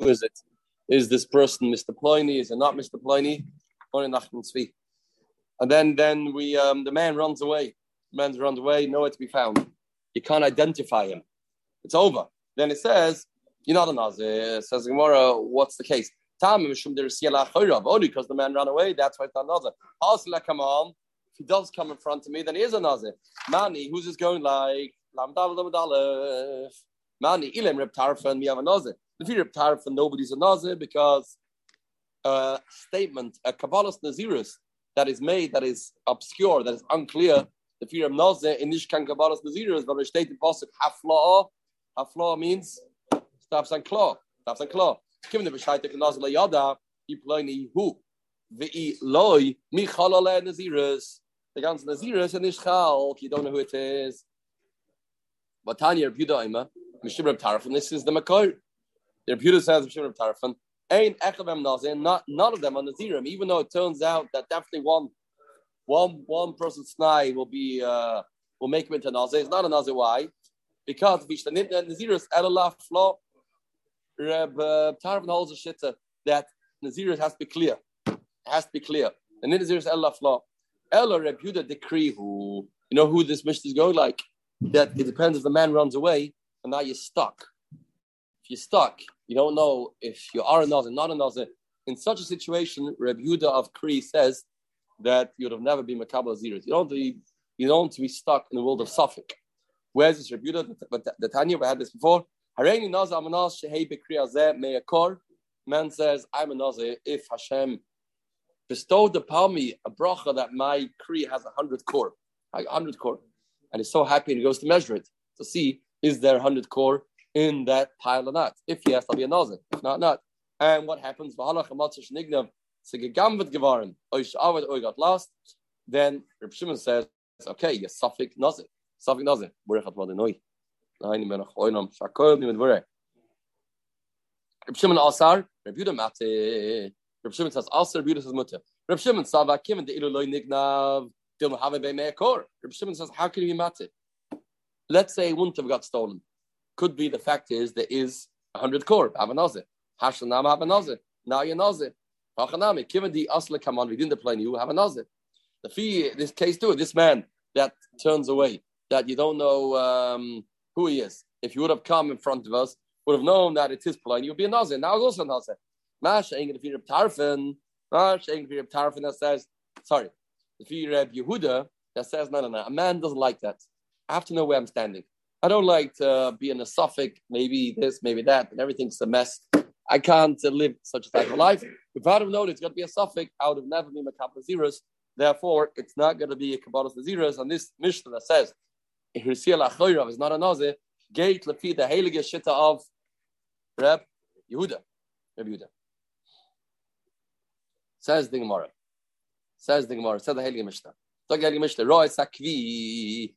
is it? Is this person Mr. Pliny? Is it not Mr. Pliny? And then, then we, um, the man runs away. The man runs away, nowhere to be found. You can't identify him. It's over. Then it says, you're not a Nazir. It says Gemara, what's the case? Only because the man ran away, that's why it's not Nazir. come on. If he does come in front of me, then he is a Nazir. Mani, who's this going like? Mani, Ilim Reb Tarfan, we have a Nazir. The fear of Tarfan, nobody's a Nazir because a statement, a Kabbalah's Nazirus that is made, that is obscure, that is unclear, the fear of Nazir in Nishkan Kabbalah's Nazirus, but the stated Pasuk, Hafla'a, Hafla'a means stops and claw, stops and claw. Given the Bishaitik Nazir Layada, Iplani Hu, V'i Loi, Michalale Nazirus. The ganze Nazirus and Ishchal, you don't know who it is. But Tanya Rebuda Mishim Reb Tarfan, this is the Makar. The Rebuda says Mishim Reb Tarfan, Ain't Echavem Nazir, not none of them are Nazirim, even though it turns out that definitely one one one person's snai will be uh, will make him into Nazir. It's not a Nazir. Why? Because Vishtanit Nazirus Elalaf Flo Reb uh, Tarfan holds a shitta that Nazirus has to be clear. It has to be clear. And Nazirus Elalaf Flo. Ella Reb Yehuda decree who you know who this mission is going like that it depends if the man runs away and now you're stuck. If you're stuck, you don't know if you are a Nazir, not a Nazir. In such a situation, Reb Yehuda of Kri says that you would have never been Makabal Aziris. You don't be, you don't be stuck in the world of Suffolk. Where's this Reb Yehuda? But the Tanya, we had this before. Hareini Nazir Shehei Meyakor. Man says, I'm a Nazir if Hashem bestowed upon me a bracha that my Kri has a hundred core, a hundred core and he's so happy and he goes to measure it to see is there 100 core in that pile or not. If yes, I'll be a nazir. If not, not. And what happens? got lost. Then Reb Shimon says, okay, Safik Nazir. Safik Nazir. Burachat Reb Shimon Asar, Reb Yudah Mate. Reb Shimon says, Asar, Reb Yudah says Mutter. Reb Shimon says, how can you be matir? Let's say it wouldn't have got stolen. Could be the fact is there is a hundred kor, have a. Hashlanam have. Now you're nazir. Hachanami, given the asla on, we didn't play you have a nazir. The fee, this case too, this man that turns away, that you don't know um, who he is. If you would have come in front of us, would have known that it's his plane, you'd be a nazir. Now it's also a nazir. Mash to be Tarfin. Mash to be Tarfin that says, sorry, you read Yehuda that says, no, no, no, a man doesn't like that. I have to know where I'm standing. I don't like to be in a suffix, maybe this, maybe that, and everything's a mess. I can't uh, live such a type of life. If I'd have known it's going to be a suffix, I would have never been a couple of zeros. Therefore, it's not going to be a Kabbalah zeros. And this Mishnah that says, Hirsiel is not a Nazir, gate lefi the heilige shitta of Reb Yehuda. Reb Yehuda. Says the Gemara. Says the Gemara. Says the Heilige Mishnah. Sag Heilige Mishnah. Roy sakvi.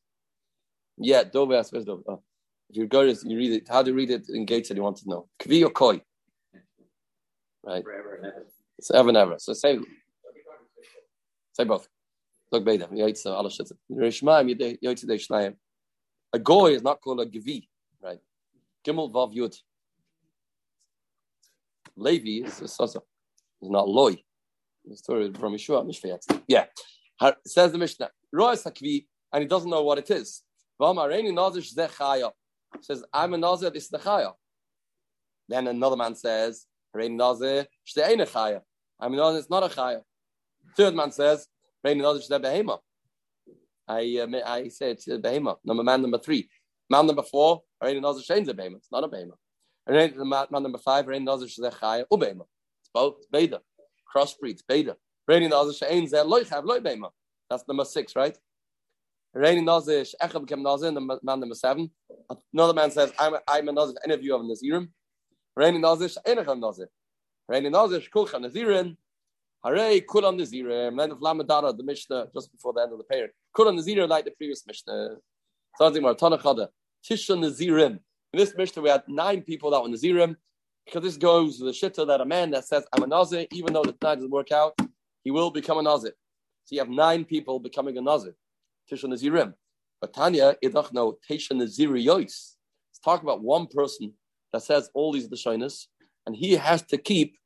Yeah, Dove asks Dove. Oh. If you're good, you read it. How do you read it in Gates? that You want to know kvi or koi? Right. Forever and ever. It's ever and ever. So say, say both. Look, Beda. Yaitz Allah shitz. Rishmaim yaitz de shnayim. A goy is not called a gvi, right? Gimel vav yud. Levi is a sasa. It's not loy. The story from Yeshua Mishvayat. Yeah. Says the Mishnah. Roy Sakvi, and he doesn't know what it is. Says, I'm a Nazir, this is the Chaya. Then another man says, Reini Nazir, Shtein Chaya. I'm a Nazir, it's not a Chaya. Third man says, Reini Nazir, Shtei Behema. I, uh, I say it's a Behema. Number man number three. Man number four, Reini Nazir, Shein's a Behema. It's not a Behema. And man number five, Reini Nazir, Shtei Chaya, Ubehema. It's both, it's Beda crossbreeds, beta. Raining nazir she'ain zeh loy chav loy beima. That's number six, right? Raining nazir she'echav became nazir, the man number seven. Another man says, I'm a, I'm a nazir, any of you have nazirim. Raining nazir she'ein echav nazir. Raining nazir she'kulcha nazirin. Hooray, kulam nazirim. End of Lamadara, the Mishnah, just before the end of the prayer. Kulam nazirim, like the previous Mishnah. Something more, Tanachada. Tisha nazirim. In this Mishnah, we had nine people that were nazirim because this goes to the shitta that a man that says I'm a nazir, even though the night doesn't work out, he will become a nazir. So you have nine people becoming a nazir. Tisha nazirim. But Tanya idach no tisha naziri yois. Let's talk about one person that says all these lashonis, and he has to keep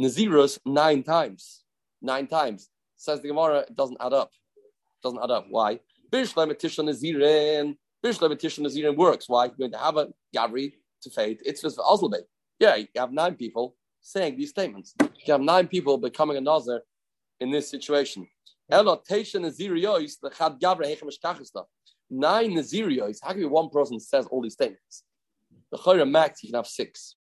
Naziros nine times. Nine times. Says the Gemara, it doesn't add up. It doesn't add up. Why? Bishlam Tisha Nazirin. Bishlam Tisha Nazirin works. Why? You're going to have a Gavri to fade. It's just for. Yeah, you have nine people saying these statements. You have nine people becoming a Nazir in this situation. Nine Naziriyos, how can one person says all these things? The Chayra Max, you can have six.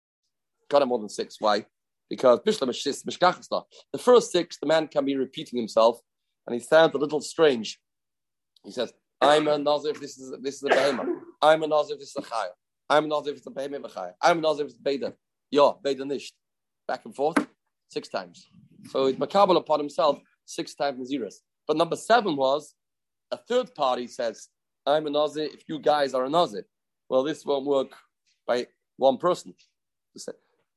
Got him more than six. Why? Because the first six, the man can be repeating himself, and he sounds a little strange. He says, I'm a Nazir this is this is a behemoth. I'm a Nazir this is a chaya. I'm a Nazir if it's a behemoth. I'm a Nazir if it's Beda. Yeah, Beda nicht. Back and forth, six times. So he's makabel upon himself six times Naziris. But number seven was a third party says, I'm a Nazir if you guys are a Nazir. Well, this won't work by one person.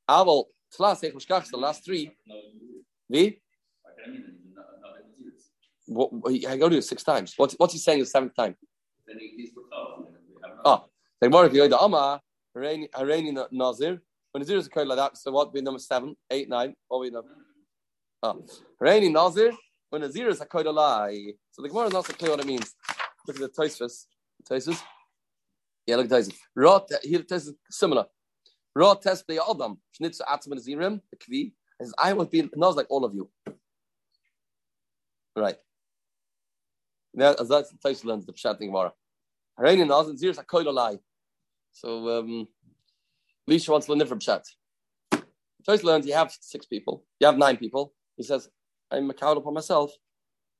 Aval tlas the last three. The what, I go to it six times. What's, what's he saying the seventh time? Oh, like more if you go to Amma, Harani Nazir. When Nazir is a code like that, so what would be number seven, eight, nine? What we know? Ah, Harani Nazir. When Nazir is a lie. So the Gemara is not so clear what it means. Look at the Tosfos. Tosfos. Yeah, look at Tosfos. Raw. Here is similar. Raw test the Adam. Schnitzer Atzman Nazirim. The Kvi. I would be knows like all of you. Right. Now, as that's the Tosfos learns the Pshat Gemara. Harani Nazir. Nazir is a lie. So um, Lisha wants to learn from Pshat. Tosfos learns you have six people. You have nine people. He says I'm accountable for myself.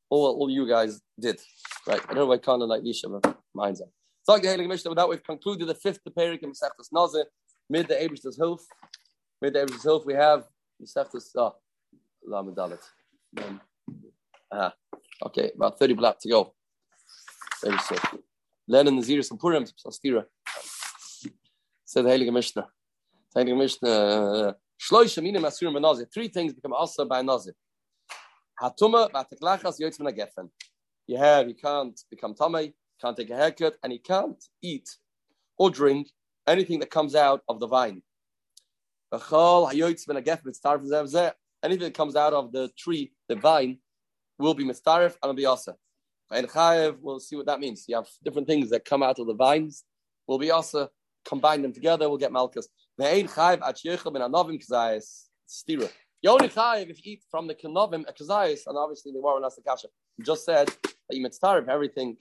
All, all you guys did. Right. I don't know why kind of like Lisha, but mine's up. So the Heilige Mishnah, with that we've concluded the fifth Perik in Masechtas Nazir. Mid the Abish's Hilf. Mid the Abish's Hilf, we have Masechtas oh, Lamadalit. Um, uh, okay, about 30 black to go. Very sick. Lenin Naziris and Purim, Sastira. Said the Heilige Mishnah. The Heilige Mishnah. Three things become also by nazir. Hatuma b'ateklachas yoytz min gefen. You have, you can't become tummy, can't take a haircut, and you can't eat or drink anything that comes out of the vine. Anything that comes out of the tree, the vine, will be mistarif and be asa. And chayev, we'll see what that means. You have different things that come out of the vines, will be asa. Combine them together, we'll get malchus. Stira. You only chayiv if you eat from the kenovim a kazayis, and obviously the Warren the kasha. You just said that you mitzvah everything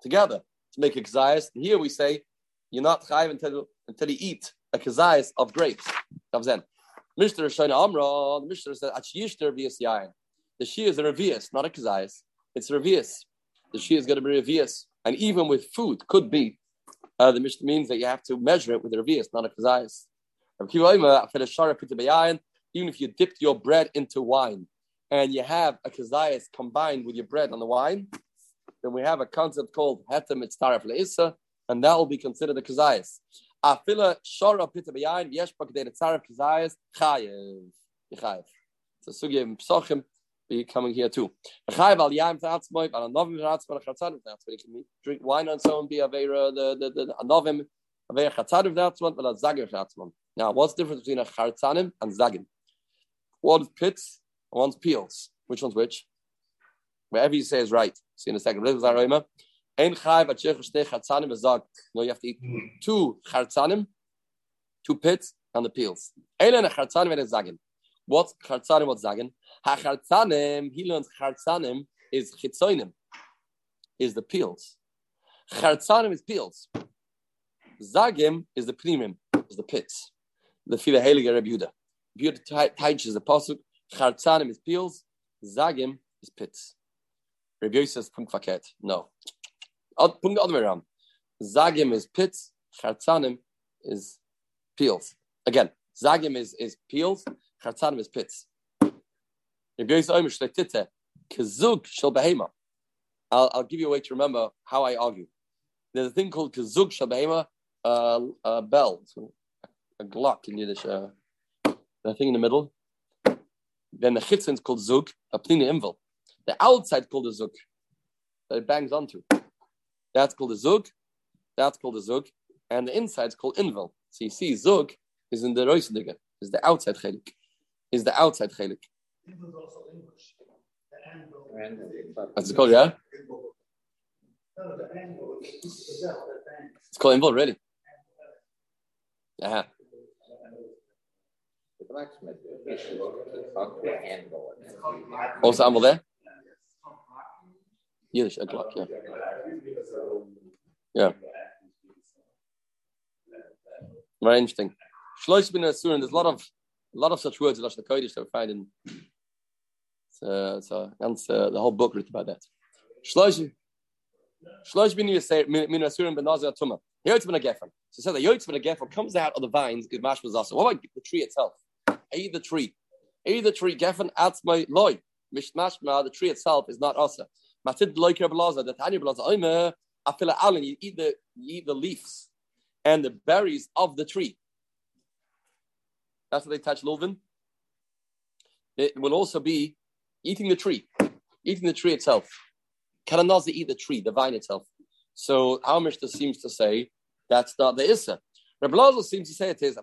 together to make a kazayis. Here we say you're not chayiv until until you eat a kazayis of grapes. That was then. Mr. Shana Amra, the Mishnah said Achiyishter Vias Yain. The Shia is a revius, not a kazayis. It's revius. The Shia is going to be revius. And even with food, could be. Uh, the Mishnah means that you have to measure it with a revius, not a kazayis even if you dipped your bread into wine and you have a kazayas combined with your bread and the wine, then we have a concept called hetem mitztaref le'issa, and that will be considered a kazayas. Afila shara pita b'yayin yesh pakadei tzaref kazayas chayev. Chayev. So sugya psochim be coming here too. Tatzmoy. You can drink wine and on, be avera the the the anovim, avera chatzadim tatzmoy, but a zagir tatzmoy. Now, what's the difference between a chartzanim and zagim? One's pits and one's peels. Which one's which? Wherever you say is right. See in a second. No, you have to eat two chartzanim, two pits, and the peels. What's chartzanim? What's zagin? Ha he learns chartzanim is chitzonim, is the peels. Chartzanim is peels. Zagim is the primim, is the pits. The Fila Heilige Rebbe Yehuda. Yehuda teaches the pasuk. Chartzanim is peels. Zagim is pits. Rebbe says punkt verkehrt. No. Punkt the other way around. Zagim is pits. Chartzanim is peels. Again, Zagim is, is peels. Chartzanim is pits. Kazug shel behema. I'll, I'll give you a way to remember how I argue. There's a thing called kazug shel behema, uh, a bell, so a glock in Yiddish. Uh, the thing in the middle. Then the chitzin is called zug, a plini imvel. The outside called a zug that it bangs onto. That's called a zug. That's called a zug, and the inside is called invel. So you see, zug is in the roisendige. Is the outside chelik. Is the outside chelik. That's called, yeah? It's called invul, really. Uh-huh. Also, Amble there? Yiddish, a Glock, yeah. Yeah. Very interesting. Shloish bin Asurin, there's a lot of a lot of such words in Lashon Kodesh that we find in uh, it's, uh, uh, the whole book written about that. Shloish Shloish bin Asurin ben Nazir Tuma. Yotz ben Gefen. So it says that Yotz ben Gefen comes out of the vines is mashmas also. What about the tree itself? A the tree. A the tree Gefen adds my loy. Mishmashma, the tree itself is not asa. Matid loiker blaza, the tanya blaza, oime, afila alin, you eat the you eat the leaves and the berries of the tree. That's what they touch Lulvin. It will also be eating the tree, eating the tree itself. Kananazi eat the tree, the vine itself. So our Mishnah seems to say that's not the Issa. Rabbi Lazar seems to say it is.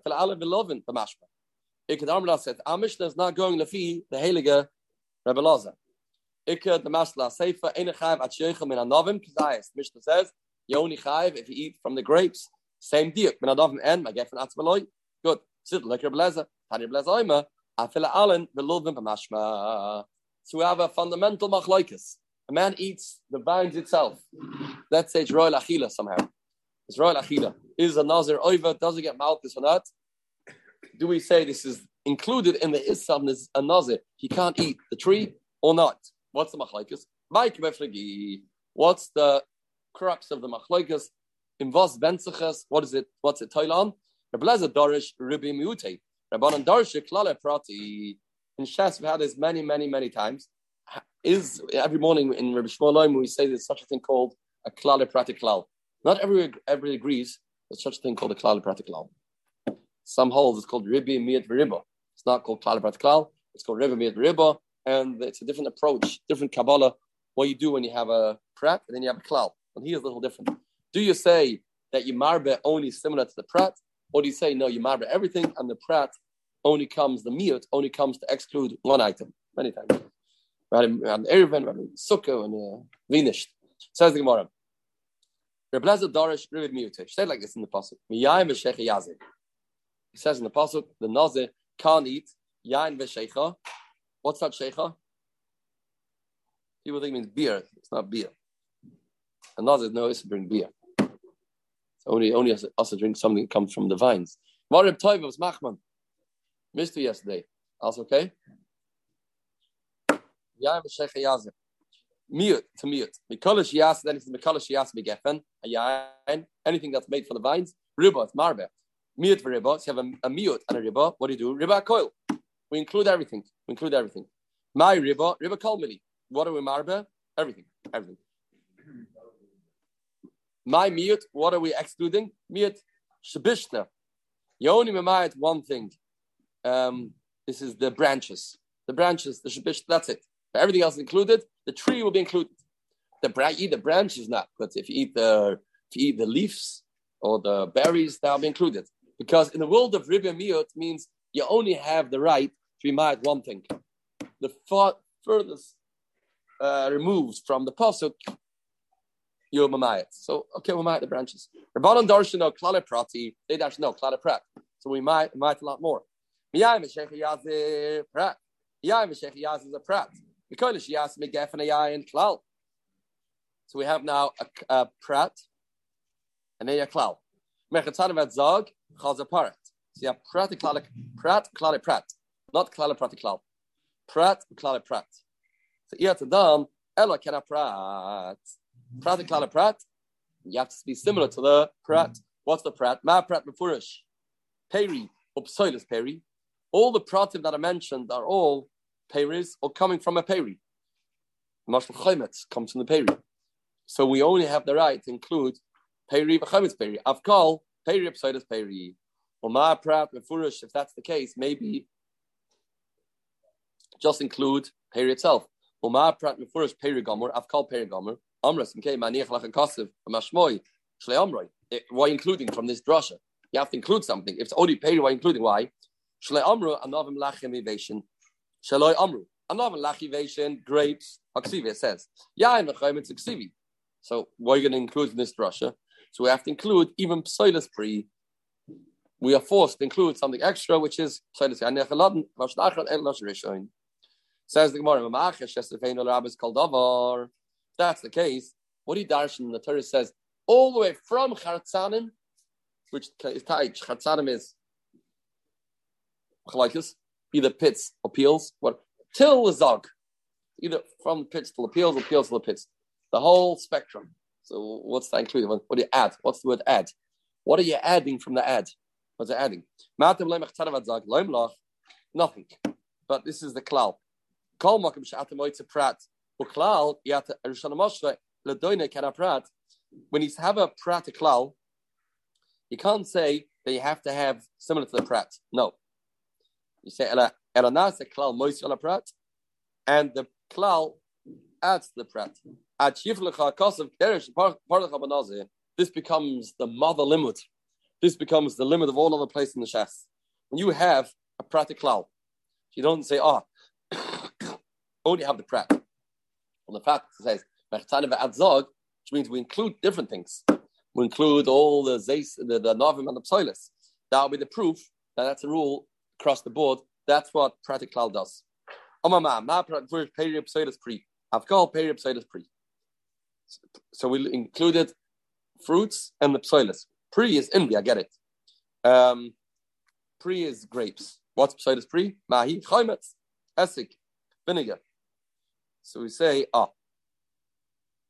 Ikad said our Mishnah is not going feed the Heilige Rabbi Lazar. Ikad the Masla Seifa Enechav At Sheichel Min Anovim Kizayis. Mishnah says you only chayiv if you eat from the grapes. Same deal. Min Anovim and Magefen Atzmaloi. Good. So we have a fundamental machlokes. A man eats the vines itself. Let's say it's royal achila somehow. It's royal achila. Is a nazir over? Does it get malchus or not? Do we say this is included in the isam is a nazir? He can't eat the tree or not? What's the machlokes? What's the crux of the machlokes? Invos benziches. What is it? What's it? Toilan. Rebelezer darish ribi miute. Rabbanan Dorish klale prati. In Shas, we've had this many, many, many times is every morning in Rabbi Yishmael we say there's such a thing called a klal Prati klal. Not every everybody agrees there's such a thing called a klal Prati klal. Some holds it's called ribi miyat v'riba. It's not called klal Prati klal. It's called ribi miyat v'riba, and it's a different approach, different kabbalah. What you do when you have a prat and then you have a klal, and here is a little different. Do you say that you marbe only similar to the prat, or do you say no, you marbe everything and the prat only comes the miyut only comes to exclude one item many times. We had Erevin, had Sukkah, and uh, Vinisht. Says the Gemara. Reb Lezer Dorish Rivid Miyute. Say like this in the pasuk. Miyayim v'shecha yazik. He says in the pasuk, the Nazir can't eat yain v'shecha. What's that shecha? People think it means beer. It's not beer. A Nazir knows to bring beer. Only only us, us to drink something that comes from the vines. Marib Toiv was Machman. Missed you yesterday. Also okay? Yaim v'shecha yazim. Mute to mute. Mikolish yas, then it's mikolish yas begefen. A yain, anything that's made from the vines. Riba, it's marbe. Mute for riba. So you have a, a mute and a riba. What do you do? Riba coil. We include everything. We include everything. My riba, riba kol mili. What are we marbe? Everything. Everything. My mute, what are we excluding? Mute shabishta. You only mimayat one thing. Um, this is the branches. The branches, the shabish, that's it everything else included, the tree will be included. The branch, eat the branches not, but if you eat the if you eat the leaves or the berries, that'll be included. Because in the world of ribba miot means you only have the right to mad one thing. The far, furthest uh, removed from the pasuk, you're mamayat. So okay, we might the branches. Rabbanon darshan no klale prati, they dash no klale prat. So we might might a lot more. Miyai meshech prat. Miyai meshech is a prat. So we have now a, a prat and then a klal. Mechatanim zog chazaparat. So you have prat klal prat klal prat, not klal prat klal. Prat klal prat. So have to done ella kena prat. Prat and klal prat. You have to be similar to the prat. Mm. What's the prat? Ma prat mefurish. Peri upsoilis peri. All the pratim that I mentioned are all peris or coming from a peri. Mashal Chaimetz comes from the peri. So we only have the right to include peri v'chaimetz peri. Avkal peri upside is peri. Or ma prat mefurish. If that's the case, maybe just include peri itself. Or ma prat mefurish peri gomer. Avkal peri gomer. Amras maniach shle. Why including from this drasha? You have to include something. If it's only peri, why including? Why? Shalei Amru, Anavim Lachim Evasion. Shaloi Amru, Anavim Lachivation, grapes, Aksivi, says. Yain Vachayim, it's Aksivi. So why are you going to include in this Russia? So we have to include even Psoilis Pri. We are forced to include something extra, which is Psoilis Says the Gemara, That's the case. What do darshan? The Torah says all the way from Chartzanim, which is Taich. Is either pits or peels, what till the zog, either from the pits to the peels or peels to the pits, the whole spectrum. So what's that included? What do you add? What's the word add? What are you adding from the add? What's it adding? Nothing. But this is the klal. Kol prat. Uklal. When you have a prat klal, you can't say that you have to have similar to the prat. No. You say elanas klal mois prat, and the klal adds the prat. This becomes the mother limit. This becomes the limit of all other places in the Shas. When you have a prat klal, you don't say, oh, only have the prat. Well, the fact says, which means we include different things. We include all the zeis, the, the novim and the psoilis. That will be the proof that that's a rule across the board. That's what practical does. So we included fruits and the psoilis. Pre is envy, I get it. Um, pre is grapes. What's psoilis pre? Mahi, chaymetz, esik, vinegar. So we say, ah,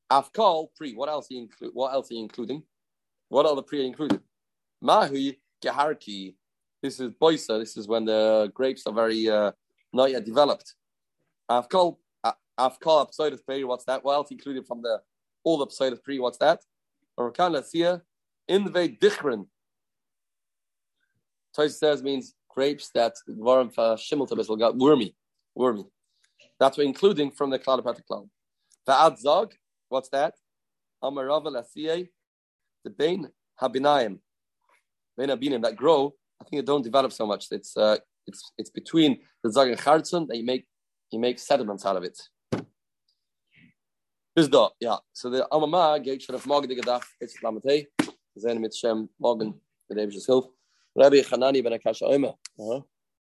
Afkal pre. What else you include? What else you including? What are the pre included? Mahi geharki. This is boisa. This is when the grapes are very uh, not yet developed. Afkal Afkal pseudus pre. What's that? What else included from the all the pseudus pre? What's that? Or can let's see in the dichrin. Toys says means grapes that for shimul got wormy, wormy. That's what including from the cloud cloud. The zog, what's that? Amarava lasiye, the bain habinayim, bain habinim that grow. I think they don't develop so much. It's uh, it's it's between the zog and chartzon that you make you make sediments out of it. Is da, yeah. So the Amama geht schon auf morgen die gedacht, jetzt lamatei, sehen mit Shem morgen, mit. Rabbi Chanani ben Akasha Omer. Uh-huh.